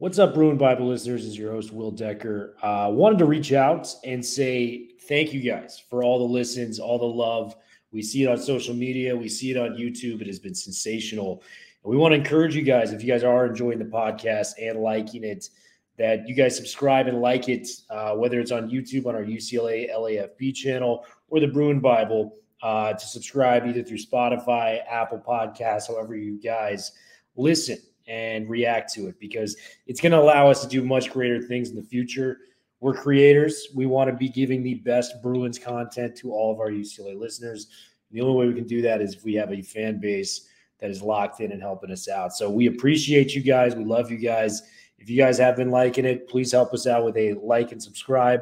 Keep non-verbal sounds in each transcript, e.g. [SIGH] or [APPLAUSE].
What's up, Bruin Bible listeners? This is your host, Will Decker. Uh, wanted to reach out and say thank you guys for all the listens, all the love. We see it on social media, we see it on YouTube. It has been sensational. And we want to encourage you guys, if you guys are enjoying the podcast and liking it, that you guys subscribe and like it, uh, whether it's on YouTube on our UCLA LAFB channel or the Bruin Bible, uh, to subscribe either through Spotify, Apple Podcasts, however you guys listen and react to it because it's going to allow us to do much greater things in the future. We're creators. We want to be giving the best Bruins content to all of our UCLA listeners. And the only way we can do that is if we have a fan base that is locked in and helping us out. So we appreciate you guys. We love you guys. If you guys have been liking it, please help us out with a like and subscribe.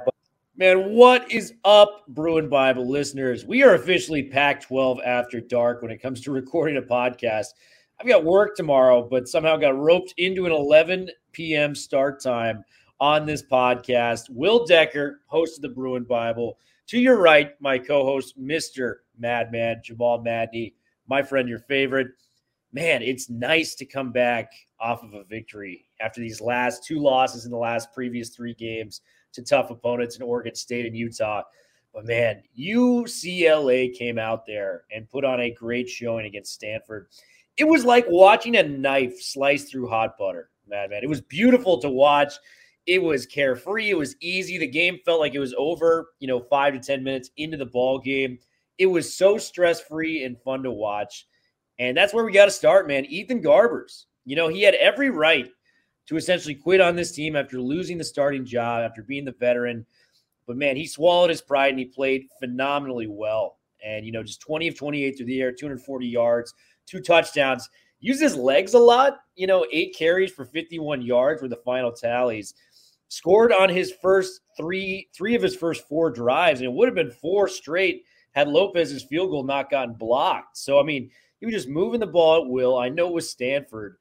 Man, what is up, Bruin Bible listeners? We are officially Pac 12 after dark when it comes to recording a podcast. I've got work tomorrow, but somehow got roped into an 11 p.m. start time on this podcast. Will Decker, host of the Bruin Bible. To your right, my co host, Mr. Madman, Jamal Madney, my friend, your favorite. Man, it's nice to come back off of a victory after these last two losses in the last previous three games to tough opponents in Oregon State and Utah. But man, UCLA came out there and put on a great showing against Stanford it was like watching a knife slice through hot butter, madman. It was beautiful to watch. It was carefree. It was easy. The game felt like it was over, you know, five to 10 minutes into the ball game. It was so stress free and fun to watch. And that's where we got to start, man. Ethan Garbers, you know, he had every right to essentially quit on this team after losing the starting job, after being the veteran. But man, he swallowed his pride and he played phenomenally well. And, you know, just 20 of 28 through the air, 240 yards, two touchdowns. Used his legs a lot, you know, eight carries for 51 yards were the final tallies. Scored on his first three, three of his first four drives, and it would have been four straight had Lopez's field goal not gotten blocked. So, I mean, he was just moving the ball at will. I know it was Stanford,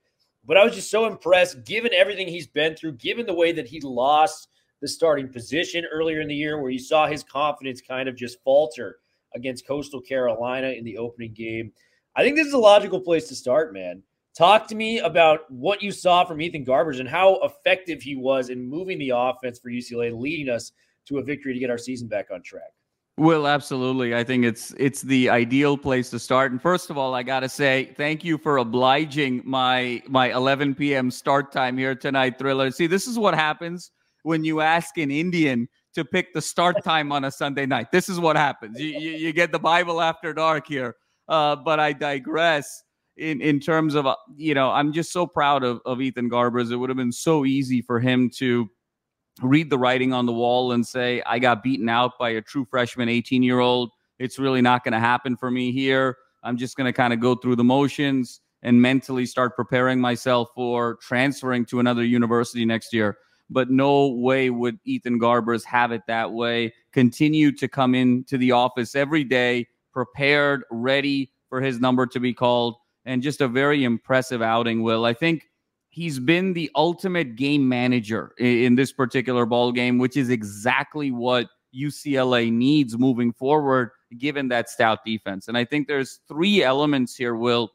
but I was just so impressed given everything he's been through, given the way that he lost the starting position earlier in the year, where you saw his confidence kind of just falter against Coastal Carolina in the opening game. I think this is a logical place to start, man. Talk to me about what you saw from Ethan Garbers and how effective he was in moving the offense for UCLA, leading us to a victory to get our season back on track. Well, absolutely. I think it's it's the ideal place to start. And first of all, I got to say thank you for obliging my my 11 p.m. start time here tonight, Thriller. See, this is what happens when you ask an Indian to pick the start time on a Sunday night. This is what happens. You, you, you get the Bible after dark here. Uh, but I digress in, in terms of, uh, you know, I'm just so proud of, of Ethan Garbers. It would have been so easy for him to read the writing on the wall and say, I got beaten out by a true freshman 18 year old. It's really not going to happen for me here. I'm just going to kind of go through the motions and mentally start preparing myself for transferring to another university next year. But no way would Ethan Garbers have it that way. Continue to come into the office every day, prepared, ready for his number to be called, and just a very impressive outing. Will I think he's been the ultimate game manager in, this particular ball game, which is exactly what UCLA needs moving forward, given that stout defense. And I think there's three elements here, Will,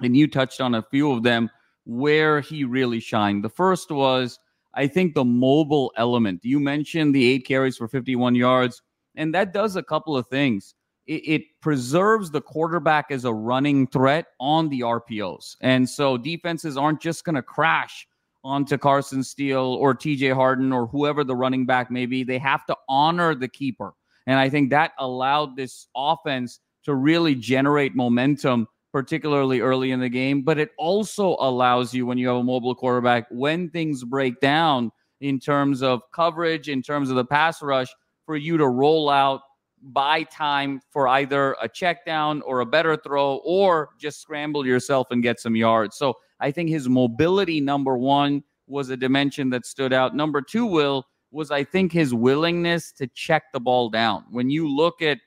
and you touched on a few of them where he really shined. The first was, I think, the mobile element. You mentioned the eight carries for 51 yards, and that does a couple of things it, preserves the quarterback as a running threat on the RPOs. And so defenses aren't just going to crash onto Carson Steele or TJ Harden or whoever the running back may be. They have to honor the keeper. And I think that allowed this offense to really generate momentum, particularly early in the game. But it also allows you, when you have a mobile quarterback, when things break down in terms of coverage, in terms of the pass rush, for you to roll out buy time for either a check down or a better throw or just scramble yourself and get some yards. So I think his mobility, number one, was a dimension that stood out. Number two, Will, was I think his willingness to check the ball down. When you look at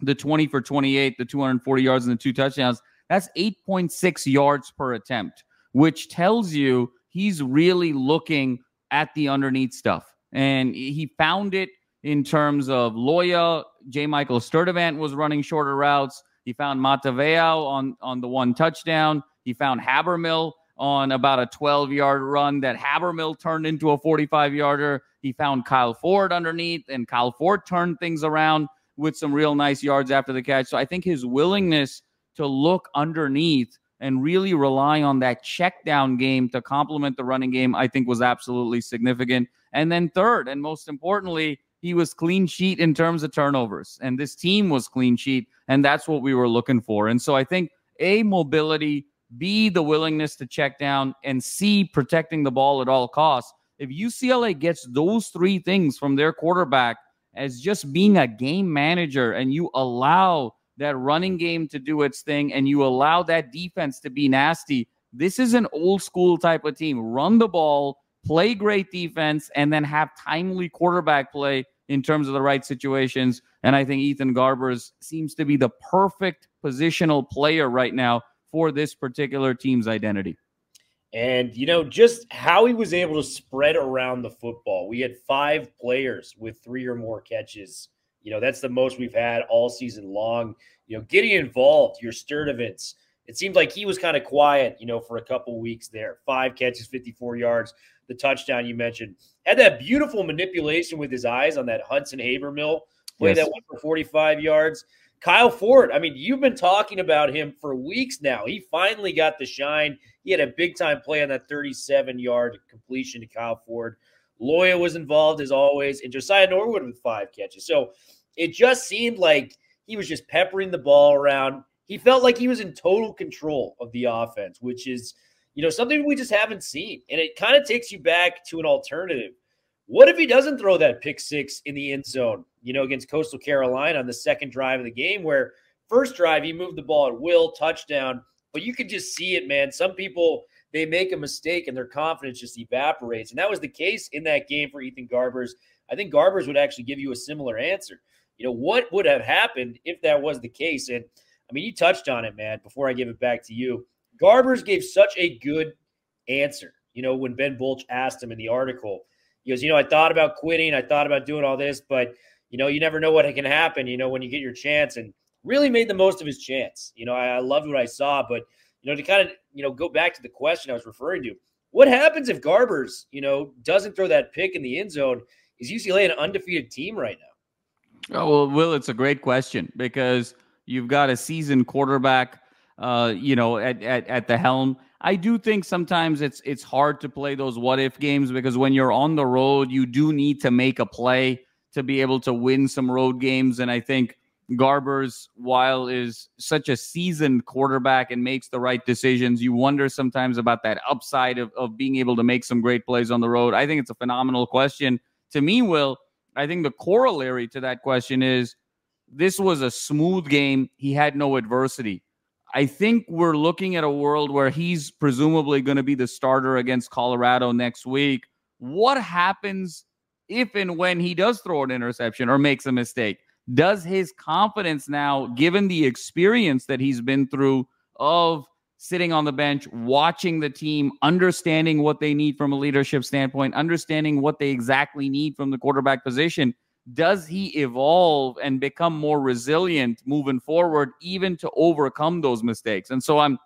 the 20 for 28, the 240 yards, and the two touchdowns, that's 8.6 yards per attempt, which tells you he's really looking at the underneath stuff. And he found it in terms of Loya. J. Michael Sturdivant was running shorter routes. He found Matavao on, on the one touchdown. He found Habermehl on about a 12 yard run that Habermehl turned into a 45 yarder. He found Kyle Ford underneath, and Kyle Ford turned things around with some real nice yards after the catch. So I think his willingness to look underneath and really rely on that check down game to complement the running game, I think was absolutely significant. And then third, and most importantly, he was clean sheet in terms of turnovers. And this team was clean sheet. And that's what we were looking for. And so I think A, mobility, B, the willingness to check down, and C, protecting the ball at all costs. If UCLA gets those three things from their quarterback as just being a game manager and you allow that running game to do its thing and you allow that defense to be nasty, this is an old school type of team. Run the ball, play great defense, and then have timely quarterback play in terms of the right situations. And I think Ethan Garbers seems to be the perfect positional player right now for this particular team's identity. And, you know, just how he was able to spread around the football. We had five players with three or more catches. You know, that's the most we've had all season long. You know, getting involved, your Sturdivants. It seemed like he was kind of quiet, you know, for a couple weeks there. Five catches, 54 yards. The touchdown you mentioned had that beautiful manipulation with his eyes on that Hudson Habermehl play yes. that went for 45 yards. Kyle Ford, I mean, you've been talking about him for weeks now. He finally got the shine. He had a big time play on that 37 yard completion to Kyle Ford. Loya was involved as always, and Josiah Norwood with five catches. So it just seemed like he was just peppering the ball around. He felt like he was in total control of the offense, which is, you know, something we just haven't seen. And it kind of takes you back to an alternative. What if he doesn't throw that pick six in the end zone, you know, against Coastal Carolina on the second drive of the game, where first drive he moved the ball at will, touchdown, but you could just see it, man. Some people they make a mistake and their confidence just evaporates. And that was the case in that game for Ethan Garbers. I think Garbers would actually give you a similar answer. You know, what would have happened if that was the case? And I mean, you touched on it, man, before I give it back to you. Garbers gave such a good answer. You know, when Ben Bolch asked him in the article, he goes, You know, I thought about quitting. I thought about doing all this, but, you know, you never know what can happen, you know, when you get your chance. And really made the most of his chance. You know, I, I loved what I saw, but, you know, to kind of, you know, go back to the question I was referring to, what happens if Garbers, you know, doesn't throw that pick in the end zone? Is UCLA an undefeated team right now? Oh, well, Will, it's a great question because you've got a seasoned quarterback, uh, you know, at, at, at the helm. I do think sometimes it's it's hard to play those what if games because when you're on the road, you do need to make a play to be able to win some road games. And I think Garbers, while is such a seasoned quarterback and makes the right decisions, you wonder sometimes about that upside of, of being able to make some great plays on the road. I think it's a phenomenal question. To me, Will, I think the corollary to that question is this was a smooth game. He had no adversity. I think we're looking at a world where he's presumably going to be the starter against Colorado next week. What happens if and when he does throw an interception or makes a mistake? does his confidence now, given the experience that he's been through of sitting on the bench, watching the team, understanding what they need from a leadership standpoint, understanding what they exactly need from the quarterback position, does he evolve and become more resilient moving forward, even to overcome those mistakes? And so I'm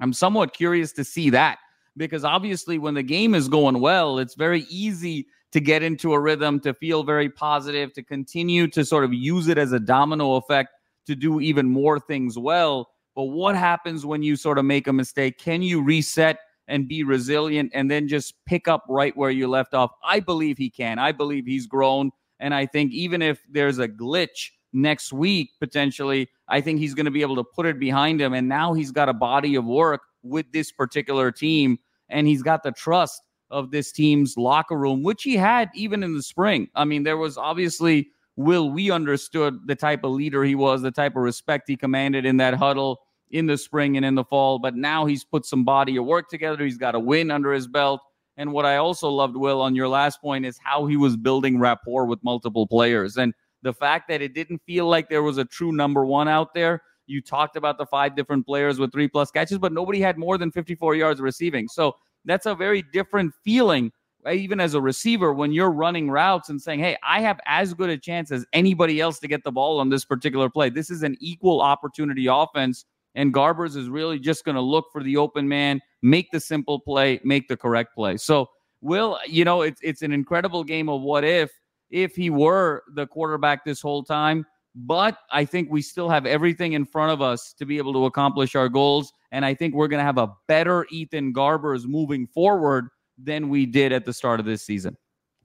I'm somewhat curious to see that because obviously when the game is going well, it's very easy to get into a rhythm, to feel very positive, to continue to sort of use it as a domino effect to do even more things well. But what happens when you sort of make a mistake? Can you reset and be resilient and then just pick up right where you left off? I believe he can. I believe he's grown. And I think even if there's a glitch next week, potentially, I think he's going to be able to put it behind him. And now he's got a body of work with this particular team and he's got the trust of this team's locker room, which he had even in the spring. I mean, there was obviously Will, we understood the type of leader he was, the type of respect he commanded in that huddle in the spring and in the fall. But now he's put some body of work together. He's got a win under his belt. And what I also loved, Will, on your last point, is how he was building rapport with multiple players. And the fact that it didn't feel like there was a true number one out there. You talked about the five different players with three plus catches, but nobody had more than 54 yards receiving. So that's a very different feeling, even as a receiver, when you're running routes and saying, Hey, I have as good a chance as anybody else to get the ball on this particular play. This is an equal opportunity offense. And Garbers is really just going to look for the open man, make the simple play, make the correct play. So, Will, you know, it's it's an incredible game of what if if he were the quarterback this whole time. But I think we still have everything in front of us to be able to accomplish our goals. And I think we're going to have a better Ethan Garbers moving forward than we did at the start of this season.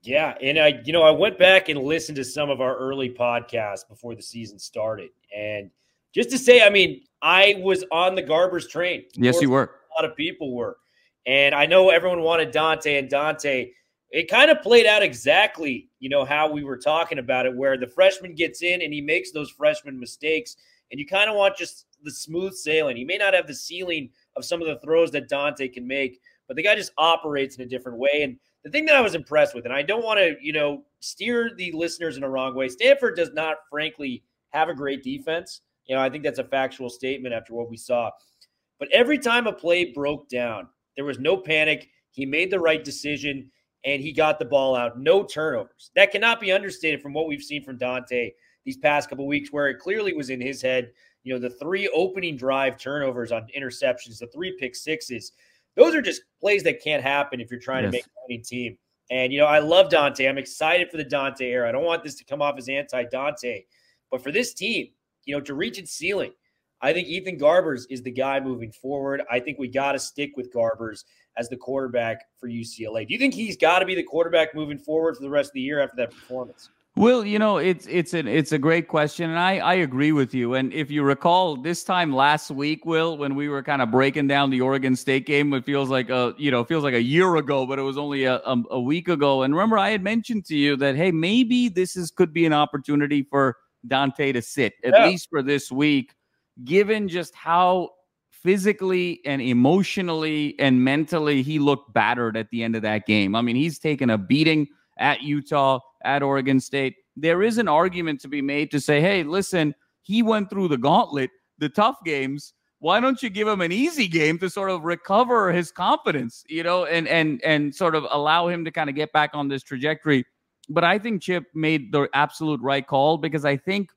Yeah, and I, you know, I went back and listened to some of our early podcasts before the season started, and just to say, I mean, I was on the Garbers train. Yes, you were. Lot of people were, and I know everyone wanted Dante, and Dante it kind of played out exactly, you know, how we were talking about it, where the freshman gets in and he makes those freshman mistakes, and you kind of want just the smooth sailing. He may not have the ceiling of some of the throws that Dante can make, but the guy just operates in a different way. And the thing that I was impressed with, and I don't want to, you know, steer the listeners in a wrong way, Stanford does not, frankly, have a great defense. You know, I think that's a factual statement after what we saw. But every time a play broke down, there was no panic. He made the right decision and he got the ball out. No turnovers. That cannot be understated from what we've seen from Dante these past couple weeks, where it clearly was in his head. You know, the three opening drive turnovers on interceptions, the three pick sixes. Those are just plays that can't happen if you're trying yes. to make a winning team. And, you know, I love Dante. I'm excited for the Dante era. I don't want this to come off as anti Dante, but for this team, you know, to reach its ceiling, I think Ethan Garbers is the guy moving forward. I think we got to stick with Garbers as the quarterback for UCLA. Do you think he's got to be the quarterback moving forward for the rest of the year after that performance? Well, you know, it's it's an it's a great question, and I I agree with you. And if you recall, this time last week, Will, when we were kind of breaking down the Oregon State game, it feels like a you know feels like a year ago, but it was only a, a, a week ago. And remember, I had mentioned to you that hey, maybe this is could be an opportunity for Dante to sit at yeah. least for this week given just how physically and emotionally and mentally he looked battered at the end of that game. I mean, he's taken a beating at Utah, at Oregon State. There is an argument to be made to say, hey, listen, he went through the gauntlet, the tough games. Why don't you give him an easy game to sort of recover his confidence, you know, and and and sort of allow him to kind of get back on this trajectory? But I think Chip made the absolute right call because I think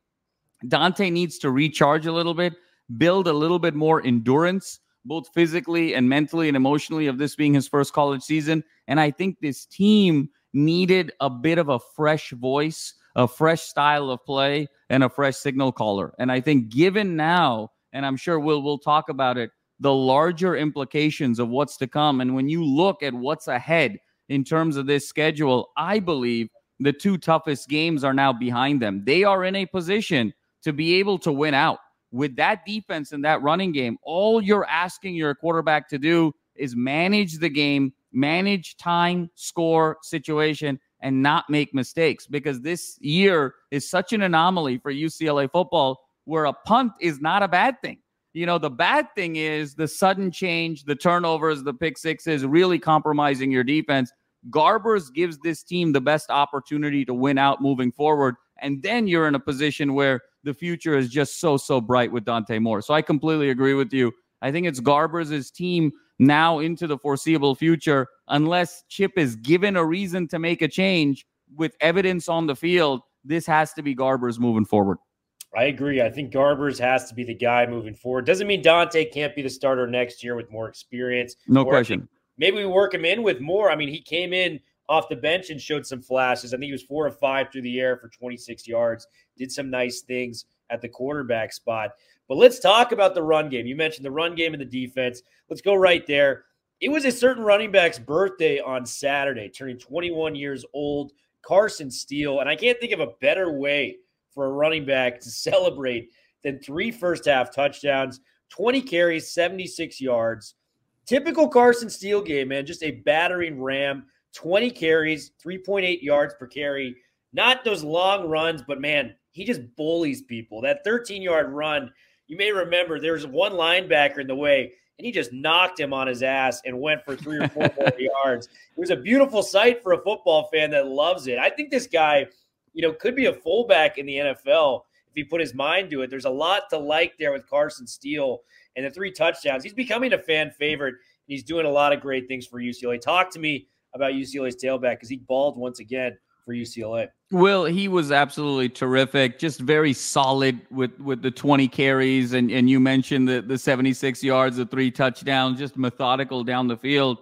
Dante needs to recharge a little bit, build a little bit more endurance, both physically and mentally and emotionally, of this being his first college season. And I think this team needed a bit of a fresh voice, a fresh style of play, and a fresh signal caller. And I think given now, and I'm sure we'll we'll talk about it, the larger implications of what's to come. And when you look at what's ahead in terms of this schedule, I believe the two toughest games are now behind them. They are in a position to be able to win out with that defense and that running game. All you're asking your quarterback to do is manage the game, manage time, score, situation, and not make mistakes because this year is such an anomaly for UCLA football where a punt is not a bad thing. You know, the bad thing is the sudden change, the turnovers, the pick sixes, really compromising your defense. Garbers gives this team the best opportunity to win out moving forward. And then you're in a position where the future is just so, so bright with Dante Moore. So I completely agree with you. I think it's Garbers' team now into the foreseeable future, unless Chip is given a reason to make a change with evidence on the field. This has to be Garbers moving forward. I agree. I think Garbers has to be the guy moving forward. Doesn't mean Dante can't be the starter next year with more experience. No question. Maybe we work him in with more. I mean, he came in off the bench and showed some flashes. I think he was four or five through the air for 26 yards, did some nice things at the quarterback spot. But let's talk about the run game. You mentioned the run game and the defense. Let's go right there. It was a certain running back's birthday on Saturday, turning 21 years old, Carson Steele. And I can't think of a better way for a running back to [LAUGHS] celebrate than three first half touchdowns, 20 carries, 76 yards. Typical Carson Steele game, man. Just a battering ram. 20 carries, 3.8 yards per carry. Not those long runs, but man, he just bullies people. That 13 yard run, you may remember there's one linebacker in the way, and and he just knocked him on his ass and went for three or four more [LAUGHS] yards. It was a beautiful sight for a football fan that loves it. I think this guy, you know, could be a fullback in the NFL if he put his mind to it. There's a lot to like there with Carson Steele and the three touchdowns. He's becoming a fan favorite. And he's doing a lot of great things for UCLA. Talk to me about UCLA's tailback because he balled once again for UCLA. Will he was absolutely terrific, just very solid with with the 20 carries and and you mentioned the the 76 yards, the three touchdowns, just methodical down the field.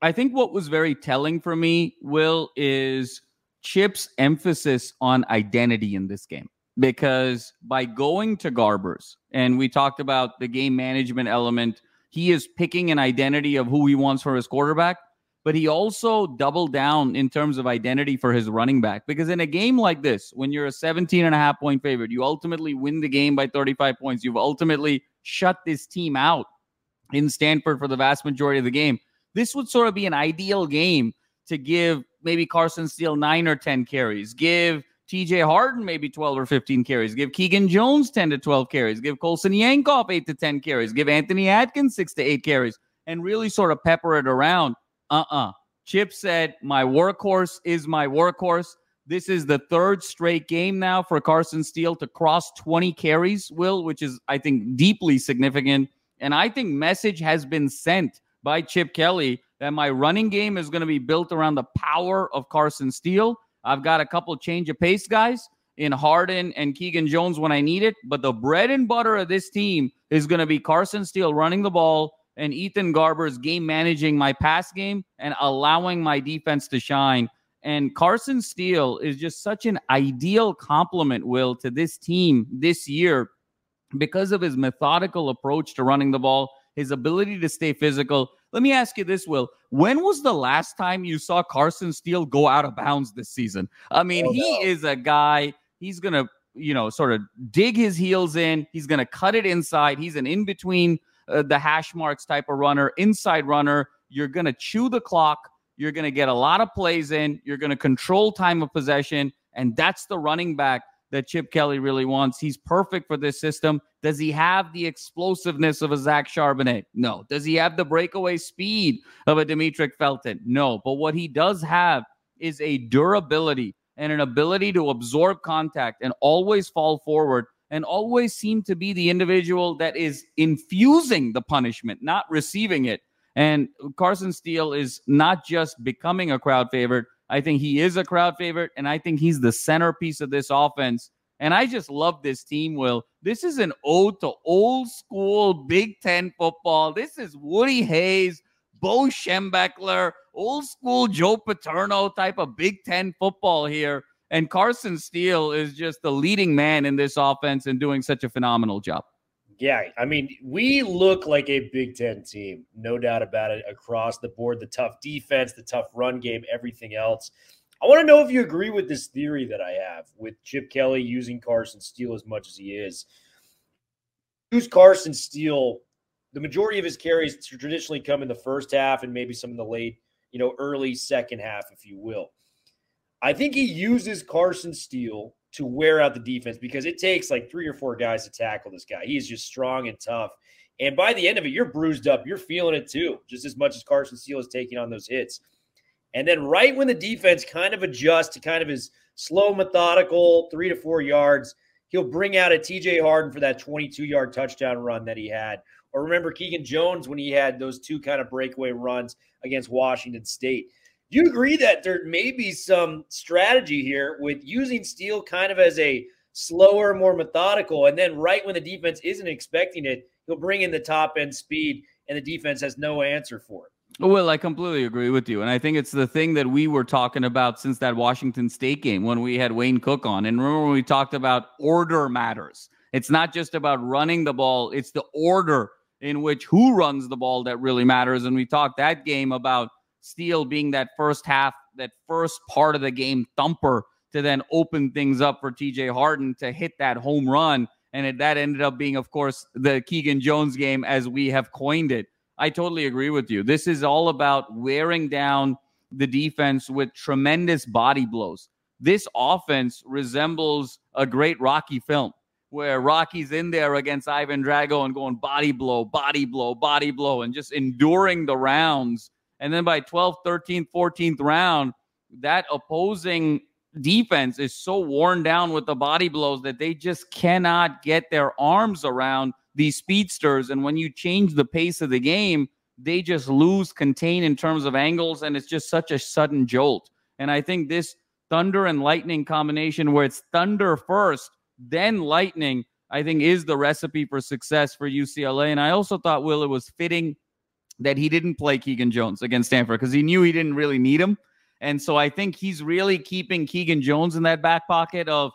I think what was very telling for me, Will, is Chip's emphasis on identity in this game. Because by going to Garbers, and we talked about the game management element, he is picking an identity of who he wants for his quarterback but he also doubled down in terms of identity for his running back. Because in a game like this, when you're a 17 and a half point favorite, you ultimately win the game by 35 points. You've ultimately shut this team out in Stanford for the vast majority of the game. This would sort of be an ideal game to give maybe Carson Steele nine or 10 carries, give TJ Harden maybe 12 or 15 carries, give Keegan Jones 10 to 12 carries, give Colson Yankoff 8 to 10 carries, give Anthony Adkins 6 to 8 carries, and really sort of pepper it around uh-uh. Chip said, my workhorse is my workhorse. This is the third straight game now for Carson Steele to cross 20 carries, Will, which is, I think, deeply significant. And I think message has been sent by Chip Kelly that my running game is going to be built around the power of Carson Steele. I've got a couple change of pace guys in Harden and Keegan Jones when I need it, but the bread and butter of this team is going to be Carson Steele running the ball and Ethan Garbers game managing my pass game and allowing my defense to shine. And Carson Steele is just such an ideal complement, Will, to this team this year because of his methodical approach to running the ball, his ability to stay physical. Let me ask you this, Will. When was the last time you saw Carson Steele go out of bounds this season? I mean, oh, no. he is a guy, he's going to, you know, sort of dig his heels in. He's going to cut it inside. He's an in between uh, the hash marks type of runner, inside runner. You're going to chew the clock. You're going to get a lot of plays in. You're going to control time of possession. And that's the running back that Chip Kelly really wants. He's perfect for this system. Does he have the explosiveness of a Zach Charbonnet? No. Does he have the breakaway speed of a Demetric Felton? No. But what he does have is a durability and an ability to absorb contact and always fall forward and always seem to be the individual that is infusing the punishment, not receiving it. And Carson Steele is not just becoming a crowd favorite. I think he is a crowd favorite, and I think he's the centerpiece of this offense. And I just love this team, Will. This is an ode to old school Big Ten football. This is Woody Hayes, Bo Schembechler, old school Joe Paterno type of Big Ten football here. And Carson Steele is just the leading man in this offense and doing such a phenomenal job. Yeah, I mean, we look like a Big Ten team, no doubt about it, across the board. The tough defense, the tough run game, everything else. I want to know if you agree with this theory that I have with Chip Kelly using Carson Steele as much as he is. Use Carson Steele. The majority of his carries traditionally come in the first half and maybe some in the late, you know, early second half, if you will. I think he uses Carson Steele to wear out the defense because it takes like three or four guys to tackle this guy. He is just strong and tough. And by the end of it, you're bruised up. You're feeling it too, just as much as Carson Steele is taking on those hits. And then right when the defense kind of adjusts to kind of his slow, methodical three to four yards, he'll bring out a TJ Harden for that 22 yard touchdown run that he had. Or remember Keegan Jones when he had those two kind of breakaway runs against Washington State. Do you agree that there may be some strategy here with using Steele kind of as a slower, more methodical, and then right when the defense isn't expecting it, he'll bring in the top end speed, and the defense has no answer for it? Well, I completely agree with you. And I think it's the thing that we were talking about since that Washington State game when we had Wayne Cook on. And remember when we talked about order matters. It's not just about running the ball, it's the order in which who runs the ball that really matters. And we talked that game about Steele being that first half, that first part of the game thumper to then open things up for TJ Harden to hit that home run. And it, that ended up being, of course, the Keegan Jones game as we have coined it. I totally agree with you. This is all about wearing down the defense with tremendous body blows. This offense resembles a great Rocky film where Rocky's in there against Ivan Drago and going body blow, body blow, body blow, and just enduring the rounds. And then by 12th, 13th, 14th round, that opposing defense is so worn down with the body blows that they just cannot get their arms around these speedsters. And when you change the pace of the game, they just lose contain in terms of angles, and it's just such a sudden jolt. And I think this thunder and lightning combination, where it's thunder first, then lightning, I think is the recipe for success for UCLA. And I also thought, Will, it was fitting that he didn't play Keegan Jones against Stanford because he knew he didn't really need him. And so I think he's really keeping Keegan Jones in that back pocket of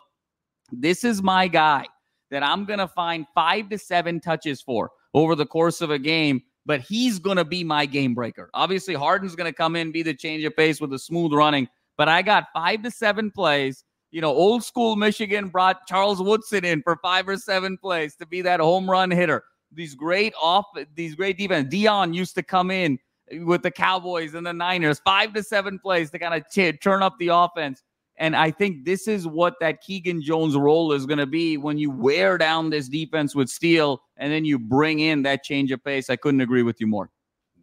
this is my guy that I'm going to find five to seven touches for over the course of a game, but he's going to be my game breaker. Obviously, Harden's going to come in, be the change of pace with a smooth running, but I got five to seven plays. You know, old school Michigan brought Charles Woodson in for five or seven plays to be that home run hitter. These great off, these great defense. Deion used to come in with the Cowboys and the Niners, five to seven plays to kind of t- turn up the offense. And I think this is what that Keegan Jones role is going to be when you wear down this defense with Steele and then you bring in that change of pace. I couldn't agree with you more.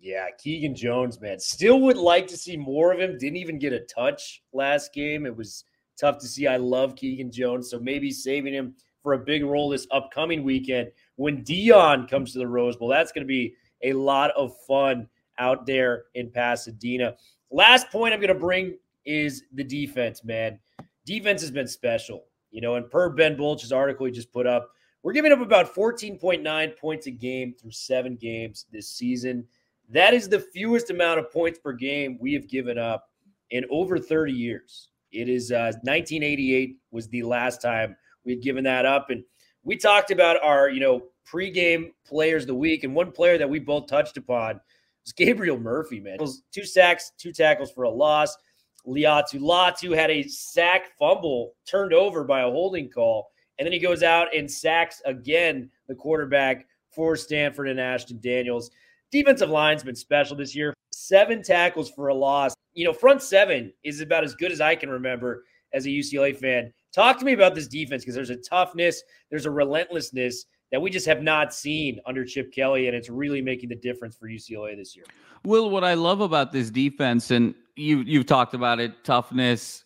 Yeah, Keegan Jones, man. Still would like to see more of him. Didn't even get a touch last game. It was tough to see. I love Keegan Jones. So maybe saving him for a big role this upcoming weekend when Deion comes to the Rose Bowl. That's going to be a lot of fun out there in Pasadena. Last point I'm going to bring is the defense, man. Defense has been special, you know, and per Ben Bolch's article he just put up, we're giving up about 14.9 points a game through seven games this season. That is the fewest amount of points per game we have given up in over 30 years. It is uh, 1988 was the last time we'd given that up, and we talked about our you know pregame players of the week, and one player that we both touched upon was Gabriel Murphy. Man, two sacks, two tackles for a loss. Laiatu Latu had a sack fumble turned over by a holding call, and then he goes out and sacks again the quarterback for Stanford and Ashton Daniels. Defensive line's been special this year. Seven tackles for a loss. You know, front seven is about as good as I can remember as a UCLA fan. Talk to me about this defense because there's a toughness, there's a relentlessness that we just have not seen under Chip Kelly, and it's really making the difference for UCLA this year. Will, what I love about this defense, and you you've talked about it, toughness.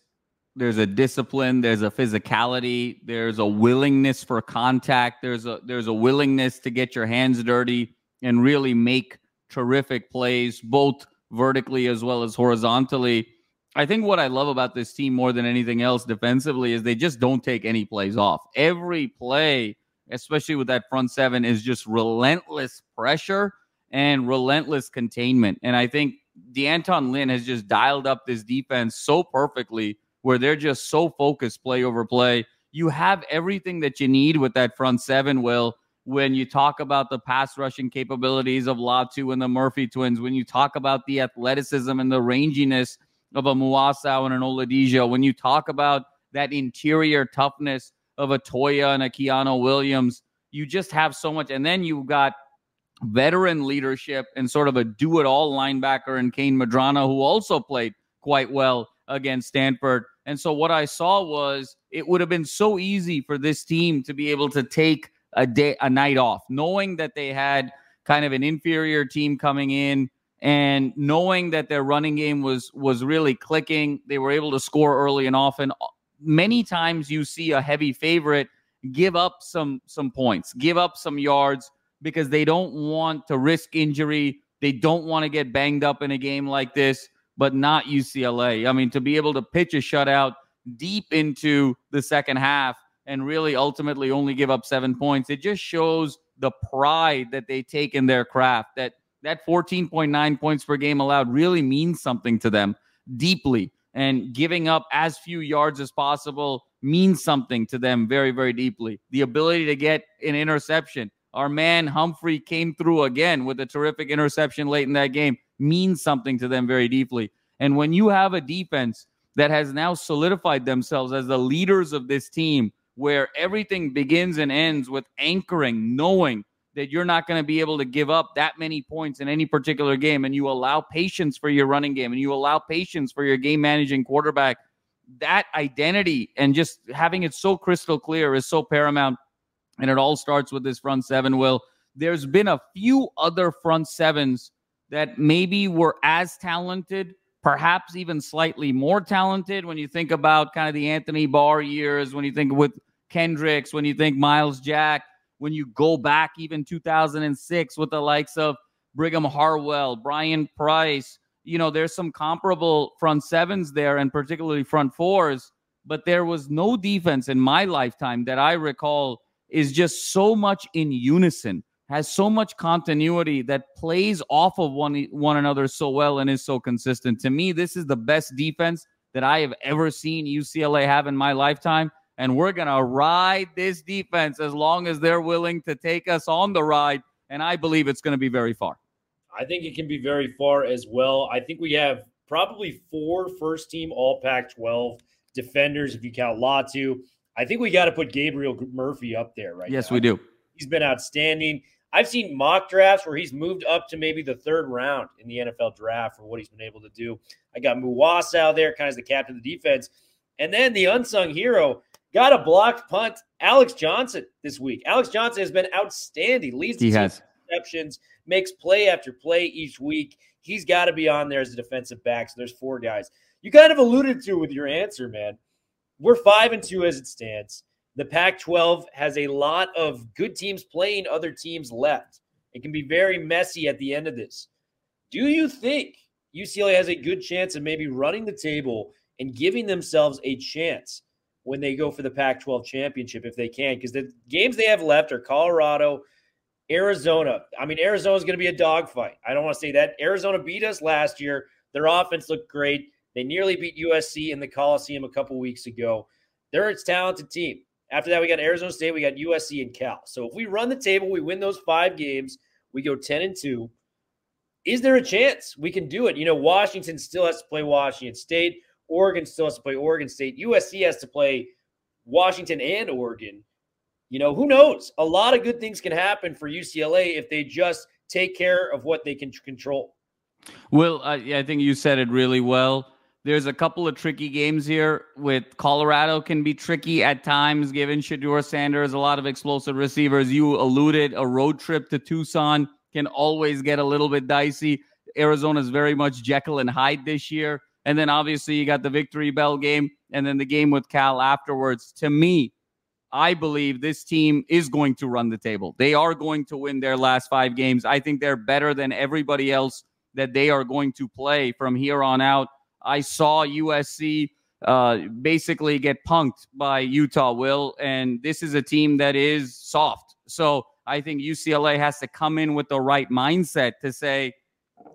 There's a discipline. There's a physicality. There's a willingness for contact. There's a there's a willingness to get your hands dirty and really make terrific plays, both vertically as well as horizontally. I think what I love about this team more than anything else defensively is they just don't take any plays off. Every play, especially with that front seven, is just relentless pressure and relentless containment. And I think D'Anton Lynn has just dialed up this defense so perfectly where they're just so focused play over play. You have everything that you need with that front seven, Will. When you talk about the pass rushing capabilities of Latu and the Murphy twins, when you talk about the athleticism and the ranginess of a Muasau and an Oladejo, when you talk about that interior toughness of a Toia and a Keanu Williams, you just have so much. And then you've got veteran leadership and sort of a do it all linebacker in Kain Medrano, who also played quite well against Stanford. And so what I saw was it would have been so easy for this team to be able to take a day, a night off, knowing that they had kind of an inferior team coming in and knowing that their running game was was really clicking. They were able to score early and often. Many times you see a heavy favorite give up some some points, give up some yards because they don't want to risk injury. They don't want to get banged up in a game like this, but not UCLA. I mean, to be able to pitch a shutout deep into the second half and really ultimately only give up seven points, it just shows the pride that they take in their craft. That that 14.9 points per game allowed really means something to them deeply. And giving up as few yards as possible means something to them very, very deeply. The ability to get an interception, our man Humphrey came through again with a terrific interception late in that game, means something to them very deeply. And when you have a defense that has now solidified themselves as the leaders of this team, where everything begins and ends with anchoring, knowing that you're not going to be able to give up that many points in any particular game, and you allow patience for your running game and you allow patience for your game managing quarterback, that identity and just having it so crystal clear is so paramount And it all starts with this front seven, Will. There's been a few other front sevens that maybe were as talented, perhaps even slightly more talented when you think about kind of the Anthony Barr years, when you think with Kendricks, when you think Myles Jack, when you go back even 2006 with the likes of Brigham Harwell, Brian Price. You know, there's some comparable front sevens there and particularly front fours, but there was no defense in my lifetime that I recall is just so much in unison, has so much continuity that plays off of one one another so well and is so consistent. To me, this is the best defense that I have ever seen UCLA have in my lifetime. And we're going to ride this defense as long as they're willing to take us on the ride. And I believe it's going to be very far. I think it can be very far as well. I think we have probably four first team All Pac 12 defenders if you count Latu. I think we got to put Gabriel Murphy up there right Yes, now. we do. He's been outstanding. I've seen mock drafts where he's moved up to maybe the third round in the NFL draft for what he's been able to do. I got Muasau out there, kind of the captain of the defense. And then the unsung hero got a blocked punt, Alex Johnson, this week. Alex Johnson has been outstanding, leads the He team has. receptions, makes play after play each week. He's got to be on there as a defensive back. So there's four guys. You kind of alluded to with your answer, man. We're five and two as it stands. The Pac 12 has a lot of good teams playing other teams left. It can be very messy at the end of this. Do you think UCLA has a good chance of maybe running the table and giving themselves a chance when they go for the Pac 12 championship if they can? Because the games they have left are Colorado, Arizona. I mean, Arizona's going to be a dogfight. I don't want to say that. Arizona beat us last year. Their offense looked great. They nearly beat USC in the Coliseum a couple weeks ago. They're a talented team. After that, we got Arizona State, we got USC and Cal. So if we run the table, we win those five games, we go 10 and 2. Is there a chance we can do it? You know, Washington still has to play Washington State. Oregon still has to play Oregon State. USC has to play Washington and Oregon. You know, who knows? A lot of good things can happen for UCLA if they just take care of what they can control. Well, yeah, I think you said it really well. There's a couple of tricky games here with Colorado can be tricky at times given Shedeur Sanders, a lot of explosive receivers. You alluded a road trip to Tucson can always get a little bit dicey. Arizona's very much Jekyll and Hyde this year. And then obviously you got the Victory Bell game and then the game with Cal afterwards. To me, I believe this team is going to run the table. They are going to win their last five games. I think they're better than everybody else that they are going to play from here on out. I saw USC uh, basically get punked by Utah, Will, and this is a team that is soft. So I think UCLA has to come in with the right mindset to say,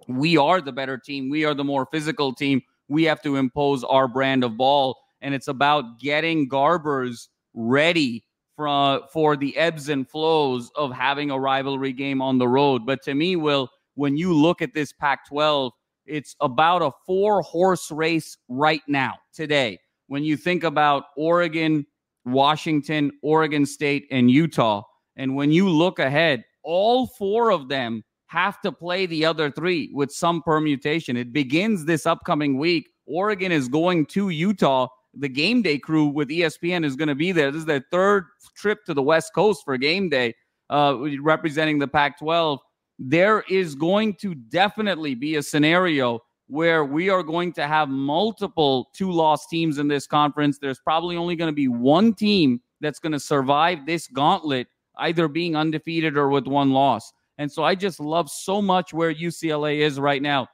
we are the better team. We are the more physical team. We have to impose our brand of ball. And it's about getting Garbers ready for, for the ebbs and flows of having a rivalry game on the road. But to me, Will, when you look at this Pac 12, it's about a four horse race right now, today. When you think about Oregon, Washington, Oregon State, and Utah, and when you look ahead, all four of them have to play the other three with some permutation. It begins this upcoming week. Oregon is going to Utah. The game day crew with ESPN is going to be there. This is their third trip to the West Coast for game day, uh, representing the Pac 12 there is going to definitely be a scenario where we are going to have multiple two loss teams in this conference. There's probably only going to be one team that's going to survive this gauntlet, either being undefeated or with one loss. And so I just love so much where UCLA is right now.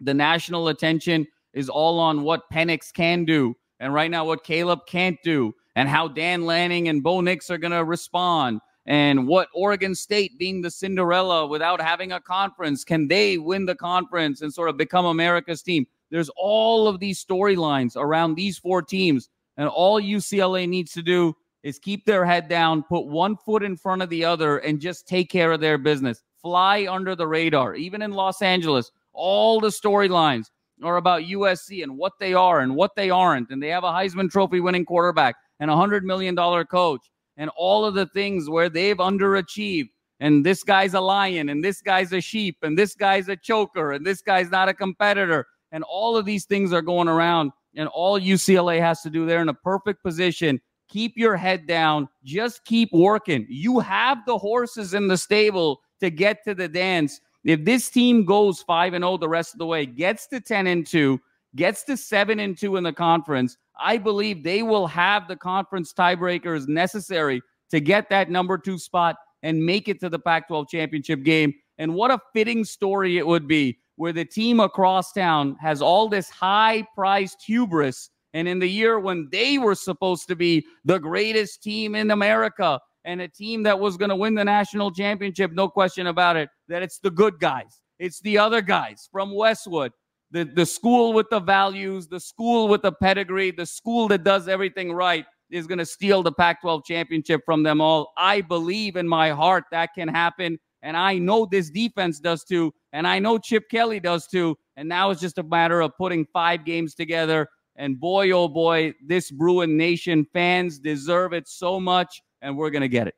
The national attention is all on what Penix can do, and right now what Caleb can't do, and how Dan Lanning and Bo Nix are going to respond and what Oregon State being the Cinderella without having a conference, can they win the conference and sort of become America's team? There's all of these storylines around these four teams, and all UCLA needs to do is keep their head down, put one foot in front of the other, and just take care of their business. Fly under the radar. Even in Los Angeles, all the storylines are about USC and what they are and what they aren't. And they have a Heisman Trophy winning quarterback and a $100 million coach and all of the things where they've underachieved. And this guy's a lion, and this guy's a sheep, and this guy's a choker, and this guy's not a competitor. And all of these things are going around. And all UCLA has to do, they're in a perfect position. Keep your head down, just keep working. You have the horses in the stable to get to the dance. If this team goes 5 and 0 the rest of the way, gets to 10 and 2, gets to 7 and 2 in the conference, I believe they will have the conference tiebreakers necessary to get that number 2 spot and make it to the Pac 12 championship game. And what a fitting story it would be where the team across town has all this high priced hubris and in the year when they were supposed to be the greatest team in America and a team that was going to win the national championship, no question about it, that it's the good guys. It's the other guys from Westwood, the, the school with the values, the school with the pedigree, the school that does everything right is going to steal the Pac 12 championship from them all. I believe in my heart that can happen. And I know this defense does too. And I know Chip Kelly does too. And now it's just a matter of putting five games together and boy, oh boy, this Bruin Nation fans deserve it so much, and we're gonna get it.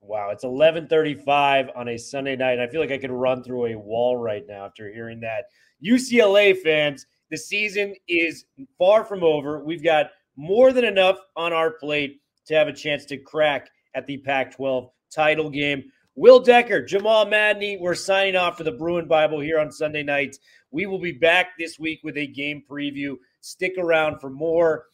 Wow, it's 11:35 on a Sunday night. I feel like I could run through a wall right now after hearing that. UCLA fans, the season is far from over. We've got more than enough on our plate to have a chance to crack at the Pac-12 title game. Will Decker, Jamal Madney, we're signing off for the Bruin Bible here on Sunday nights. We will be back this week with a game preview. Stick around for more.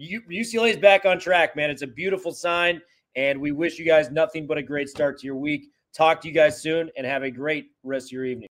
UCLA is back on track, man. It's a beautiful sign, and we wish you guys nothing but a great start to your week. Talk to you guys soon, and have a great rest of your evening.